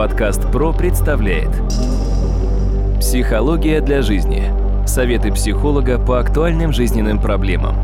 Подкаст ПРО представляет Психология для жизни. Советы психолога по актуальным жизненным проблемам.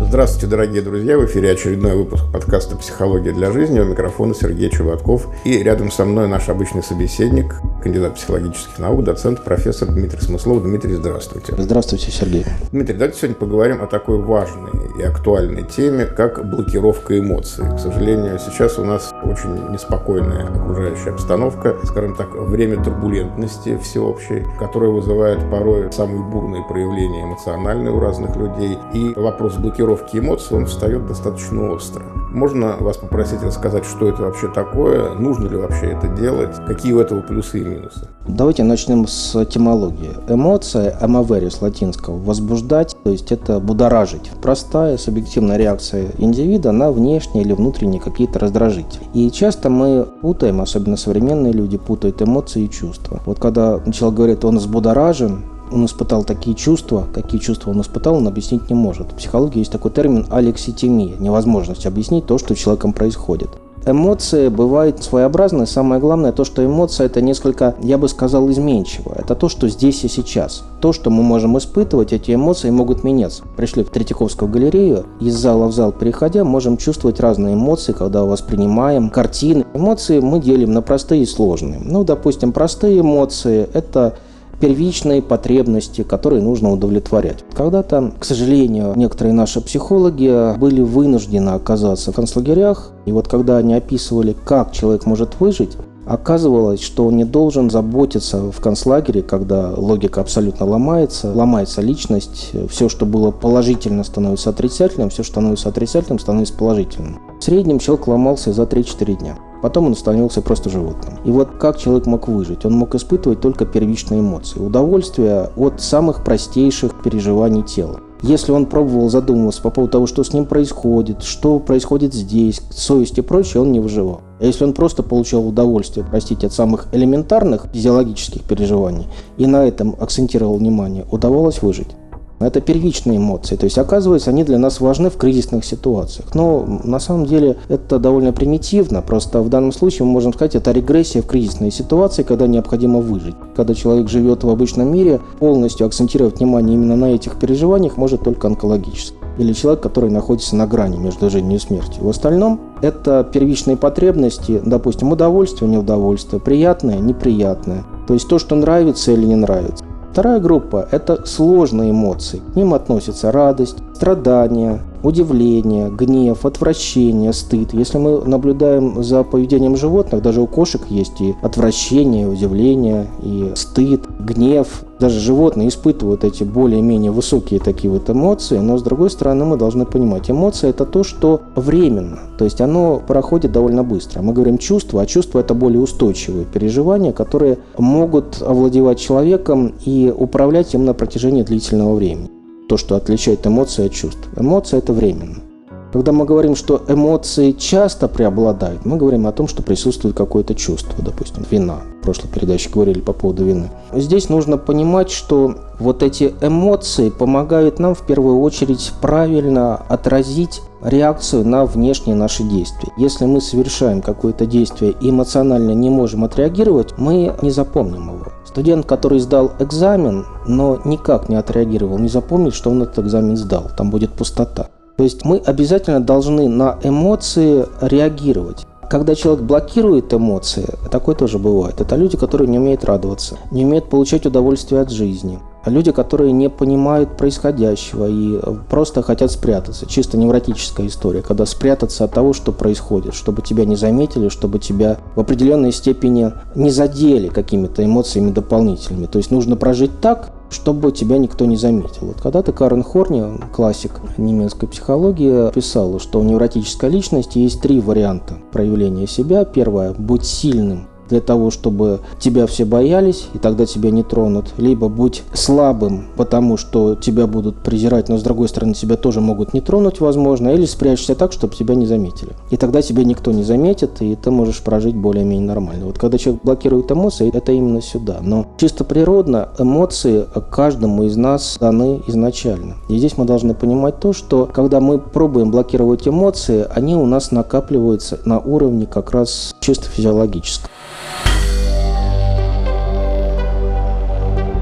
Здравствуйте, дорогие друзья! В эфире очередной выпуск подкаста «Психология для жизни». У микрофона Сергей Чуватков. И рядом со мной наш обычный собеседник, кандидат психологических наук, доцент, профессор Дмитрий Смыслов. Дмитрий, здравствуйте. Здравствуйте, Сергей. Дмитрий, давайте сегодня поговорим о такой важной и актуальной теме, как блокировка эмоций. К сожалению, сейчас у нас очень неспокойная окружающая обстановка, скажем так, время турбулентности всеобщей, которая вызывает порой самые бурные проявления эмоциональные у разных людей. И вопрос блокировки эмоций, он встает достаточно остро. Можно вас попросить рассказать, что это вообще такое, нужно ли вообще это делать, какие у этого плюсы минусы? Давайте начнем с этимологии. Эмоция, эмоверию с латинского, возбуждать, то есть это будоражить. Простая субъективная реакция индивида на внешние или внутренние какие-то раздражители. И часто мы путаем, особенно современные люди путают эмоции и чувства. Вот когда человек говорит, он взбудоражен, он испытал такие чувства, какие чувства он испытал, он объяснить не может. В психологии есть такой термин алекситимия, невозможность объяснить то, что человеком происходит. Эмоции бывают своеобразные. Самое главное то, что эмоция это несколько, я бы сказал, изменчиво. Это то, что здесь и сейчас. То, что мы можем испытывать, эти эмоции могут меняться. Пришли в Третьяковскую галерею, из зала в зал переходя, можем чувствовать разные эмоции, когда воспринимаем картины. Эмоции мы делим на простые и сложные. Ну, допустим, простые эмоции – это первичные потребности, которые нужно удовлетворять. Когда-то, к сожалению, некоторые наши психологи были вынуждены оказаться в концлагерях, и вот когда они описывали, как человек может выжить, Оказывалось, что он не должен заботиться в концлагере, когда логика абсолютно ломается, ломается личность, все, что было положительно, становится отрицательным, все, что становится отрицательным, становится положительным. В среднем человек ломался за 3-4 дня. Потом он становился просто животным. И вот как человек мог выжить? Он мог испытывать только первичные эмоции. Удовольствие от самых простейших переживаний тела. Если он пробовал задумываться по поводу того, что с ним происходит, что происходит здесь, совесть и прочее, он не выживал. А если он просто получал удовольствие, простите, от самых элементарных физиологических переживаний и на этом акцентировал внимание, удавалось выжить. Это первичные эмоции, то есть оказывается они для нас важны в кризисных ситуациях. Но на самом деле это довольно примитивно, просто в данном случае мы можем сказать, это регрессия в кризисные ситуации, когда необходимо выжить. Когда человек живет в обычном мире, полностью акцентировать внимание именно на этих переживаниях может только онкологически или человек, который находится на грани между жизнью и смертью. В остальном это первичные потребности, допустим, удовольствие, неудовольствие, приятное, неприятное. То есть то, что нравится или не нравится. Вторая группа – это сложные эмоции. К ним относятся радость, страдания, удивление, гнев, отвращение, стыд. Если мы наблюдаем за поведением животных, даже у кошек есть и отвращение, удивление, и стыд, гнев. Даже животные испытывают эти более-менее высокие такие вот эмоции, но с другой стороны мы должны понимать, эмоция это то, что временно, то есть оно проходит довольно быстро. Мы говорим чувства, а чувства это более устойчивые переживания, которые могут овладевать человеком и управлять им на протяжении длительного времени то, что отличает эмоции от чувств. Эмоция – это временно. Когда мы говорим, что эмоции часто преобладают, мы говорим о том, что присутствует какое-то чувство, допустим, вина. В прошлой передаче говорили по поводу вины. Здесь нужно понимать, что вот эти эмоции помогают нам в первую очередь правильно отразить реакцию на внешние наши действия. Если мы совершаем какое-то действие и эмоционально не можем отреагировать, мы не запомним его. Студент, который сдал экзамен, но никак не отреагировал, не запомнит, что он этот экзамен сдал. Там будет пустота. То есть мы обязательно должны на эмоции реагировать. Когда человек блокирует эмоции, такое тоже бывает. Это люди, которые не умеют радоваться, не умеют получать удовольствие от жизни, люди, которые не понимают происходящего и просто хотят спрятаться. Чисто невротическая история, когда спрятаться от того, что происходит, чтобы тебя не заметили, чтобы тебя в определенной степени не задели какими-то эмоциями дополнительными. То есть нужно прожить так, чтобы тебя никто не заметил. Вот когда-то Карен Хорни, классик немецкой психологии, писал, что у невротической личности есть три варианта проявления себя. Первое – быть сильным для того, чтобы тебя все боялись, и тогда тебя не тронут. Либо будь слабым, потому что тебя будут презирать, но с другой стороны тебя тоже могут не тронуть, возможно. Или спрячься так, чтобы тебя не заметили. И тогда тебя никто не заметит, и ты можешь прожить более-менее нормально. Вот когда человек блокирует эмоции, это именно сюда. Но чисто природно эмоции каждому из нас даны изначально. И здесь мы должны понимать то, что когда мы пробуем блокировать эмоции, они у нас накапливаются на уровне как раз чисто физиологическом.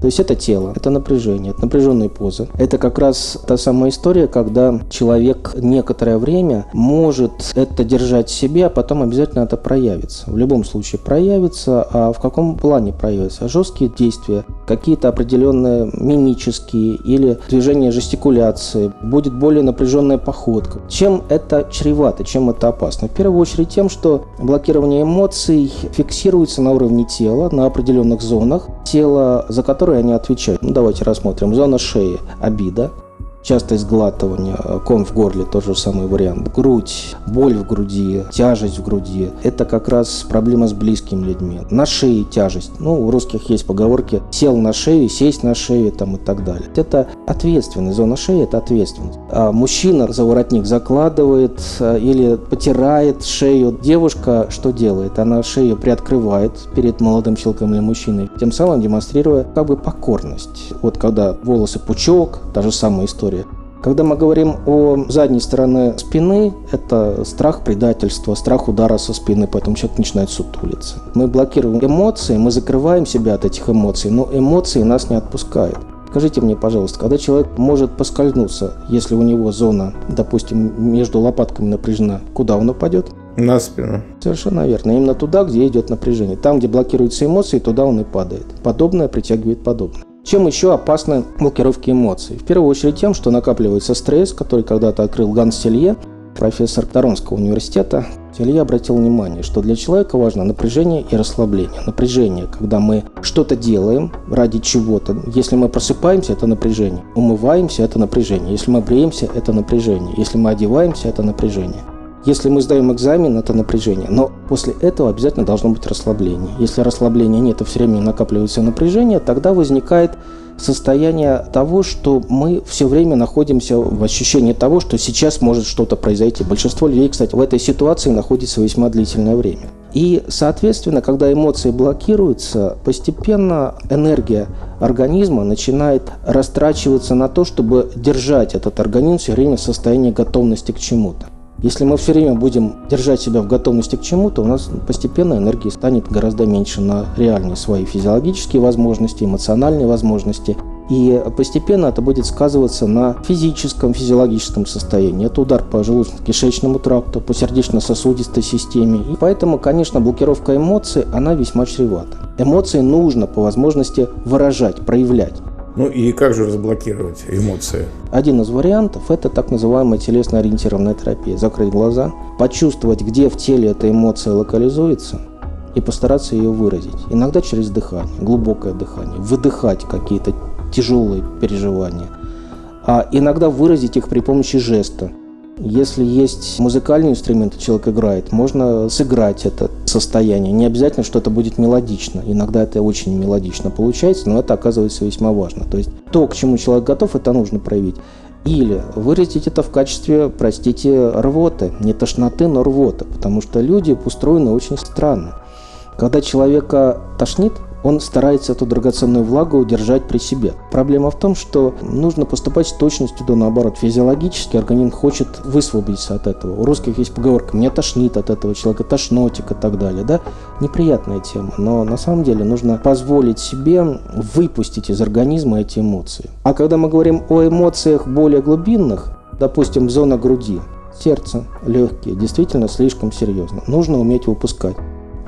То есть это тело, это напряжение, это напряженные позы. Это как раз та самая история, когда человек некоторое время может это держать в себе, а потом обязательно это проявится. В любом случае проявится, а в каком плане проявится? Жесткие действия, какие-то определенные мимические или движения жестикуляции, будет более напряженная походка. Чем это чревато, чем это опасно? В первую очередь тем, что блокирование эмоций фиксируется на уровне тела, на определенных зонах тела, за которые они отвечают. Ну, давайте рассмотрим. Зона шеи – обида, Часто изглатывание, ком в горле, тот же самый вариант. Грудь, боль в груди, тяжесть в груди. Это как раз проблема с близкими людьми. На шее тяжесть. Ну, у русских есть поговорки «сел на шею», «сесть на шею» там и так далее. Это ответственность. Зона шеи – это ответственность. А мужчина за воротник закладывает э, или потирает шею. Девушка что делает? Она шею приоткрывает перед молодым человеком или мужчиной, тем самым демонстрируя как бы покорность. Вот когда волосы пучок, та же самая история. Когда мы говорим о задней стороне спины, это страх предательства, страх удара со спины, поэтому человек начинает сутулиться. Мы блокируем эмоции, мы закрываем себя от этих эмоций, но эмоции нас не отпускают. Скажите мне, пожалуйста, когда человек может поскользнуться, если у него зона, допустим, между лопатками напряжена, куда он упадет? На спину. Совершенно верно. Именно туда, где идет напряжение. Там, где блокируются эмоции, туда он и падает. Подобное притягивает подобное. Чем еще опасны блокировки эмоций? В первую очередь тем, что накапливается стресс, который когда-то открыл Ганс Селье, профессор Торонского университета. Селье обратил внимание, что для человека важно напряжение и расслабление. Напряжение, когда мы что-то делаем ради чего-то. Если мы просыпаемся, это напряжение. Умываемся, это напряжение. Если мы бреемся, это напряжение. Если мы одеваемся, это напряжение. Если мы сдаем экзамен, это напряжение. Но после этого обязательно должно быть расслабление. Если расслабления нет и все время накапливается напряжение, тогда возникает состояние того, что мы все время находимся в ощущении того, что сейчас может что-то произойти. Большинство людей, кстати, в этой ситуации находится весьма длительное время. И, соответственно, когда эмоции блокируются, постепенно энергия организма начинает растрачиваться на то, чтобы держать этот организм все время в состоянии готовности к чему-то. Если мы все время будем держать себя в готовности к чему-то, у нас постепенно энергии станет гораздо меньше на реальные свои физиологические возможности, эмоциональные возможности. И постепенно это будет сказываться на физическом, физиологическом состоянии. Это удар по желудочно-кишечному тракту, по сердечно-сосудистой системе. И поэтому, конечно, блокировка эмоций, она весьма чревата. Эмоции нужно по возможности выражать, проявлять. Ну и как же разблокировать эмоции? Один из вариантов – это так называемая телесно-ориентированная терапия. Закрыть глаза, почувствовать, где в теле эта эмоция локализуется, и постараться ее выразить. Иногда через дыхание, глубокое дыхание, выдыхать какие-то тяжелые переживания, а иногда выразить их при помощи жеста. Если есть музыкальный инструмент, человек играет, можно сыграть это состояние. Не обязательно, что это будет мелодично. Иногда это очень мелодично получается, но это оказывается весьма важно. То есть то, к чему человек готов, это нужно проявить. Или выразить это в качестве, простите, рвоты. Не тошноты, но рвоты. Потому что люди устроены очень странно. Когда человека тошнит, он старается эту драгоценную влагу удержать при себе. Проблема в том, что нужно поступать с точностью до наоборот. Физиологически организм хочет высвободиться от этого. У русских есть поговорка «мне тошнит от этого человека», «тошнотик» и так далее. Да? Неприятная тема, но на самом деле нужно позволить себе выпустить из организма эти эмоции. А когда мы говорим о эмоциях более глубинных, допустим, зона груди, сердце, легкие, действительно слишком серьезно. Нужно уметь выпускать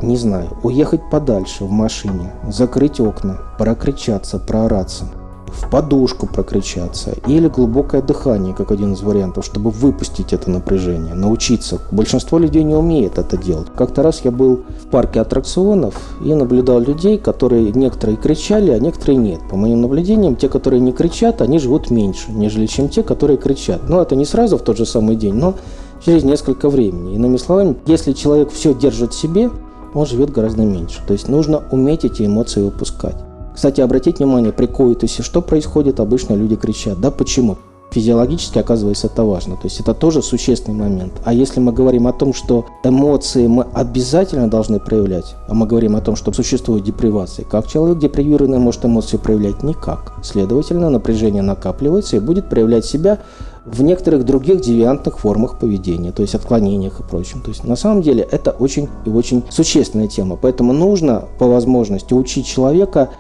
не знаю, уехать подальше в машине, закрыть окна, прокричаться, проораться. в подушку прокричаться или глубокое дыхание, как один из вариантов, чтобы выпустить это напряжение, научиться. Большинство людей не умеет это делать. Как-то раз я был в парке аттракционов и наблюдал людей, которые некоторые кричали, а некоторые нет. По моим наблюдениям, те, которые не кричат, они живут меньше, нежели чем те, которые кричат. Но это не сразу в тот же самый день, но через несколько времени. Иными словами, если человек все держит себе, он живет гораздо меньше. То есть нужно уметь эти эмоции выпускать. Кстати, обратите внимание, при коитусе что происходит? Обычно люди кричат. Да почему? Физиологически, оказывается, это важно. То есть это тоже существенный момент. А если мы говорим о том, что эмоции мы обязательно должны проявлять, а мы говорим о том, что существует депривация, как человек депривированный может эмоции проявлять? Никак. Следовательно, напряжение накапливается и будет проявлять себя в некоторых других девиантных формах поведения, то есть отклонениях и прочем. То есть на самом деле это очень и очень существенная тема. Поэтому нужно по возможности учить человека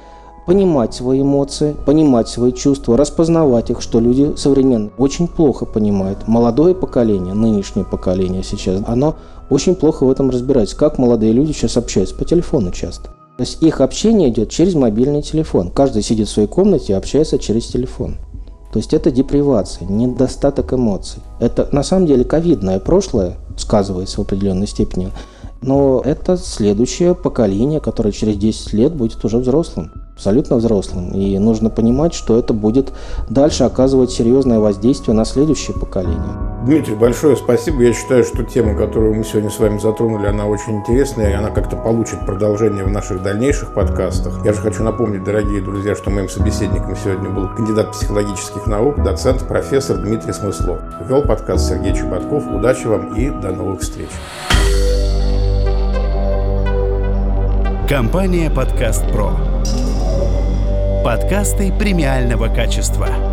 понимать свои эмоции, понимать свои чувства, распознавать их, что люди современные очень плохо понимают. Молодое поколение, нынешнее поколение сейчас, оно очень плохо в этом разбирается. Как молодые люди сейчас общаются? По телефону часто. То есть их общение идет через мобильный телефон. Каждый сидит в своей комнате и общается через телефон. То есть это депривация, недостаток эмоций. Это на самом деле ковидное прошлое сказывается в определенной степени. Но это следующее поколение, которое через 10 лет будет уже взрослым абсолютно взрослым. И нужно понимать, что это будет дальше оказывать серьезное воздействие на следующее поколение. Дмитрий, большое спасибо. Я считаю, что тема, которую мы сегодня с вами затронули, она очень интересная, и она как-то получит продолжение в наших дальнейших подкастах. Я же хочу напомнить, дорогие друзья, что моим собеседником сегодня был кандидат психологических наук, доцент, профессор Дмитрий Смыслов. Вел подкаст Сергей Чеботков. Удачи вам и до новых встреч. Компания «Подкаст Про». Подкасты премиального качества.